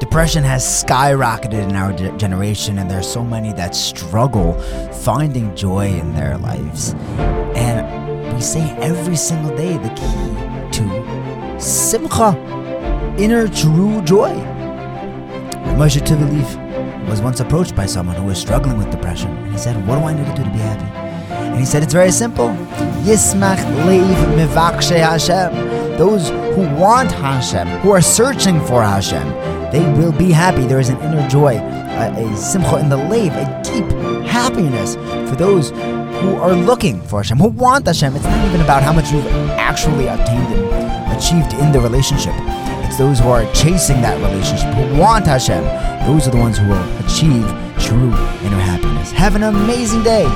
Depression has skyrocketed in our de- generation, and there's so many that struggle finding joy in their lives. And we say every single day the key to simcha, inner true joy. Moshe Tivoliv was once approached by someone who was struggling with depression, and he said, "What do I need to do to be happy?" And he said, "It's very simple. Yismach leiv mivakshe Hashem. Those who want Hashem, who are searching for Hashem, they will be happy. There is an inner joy, a, a simcha in the leiv, a deep happiness for those who are looking for Hashem, who want Hashem. It's not even about how much you've actually obtained and achieved in the relationship." It's those who are chasing that relationship, who want Hashem. Those are the ones who will achieve true inner happiness. Have an amazing day.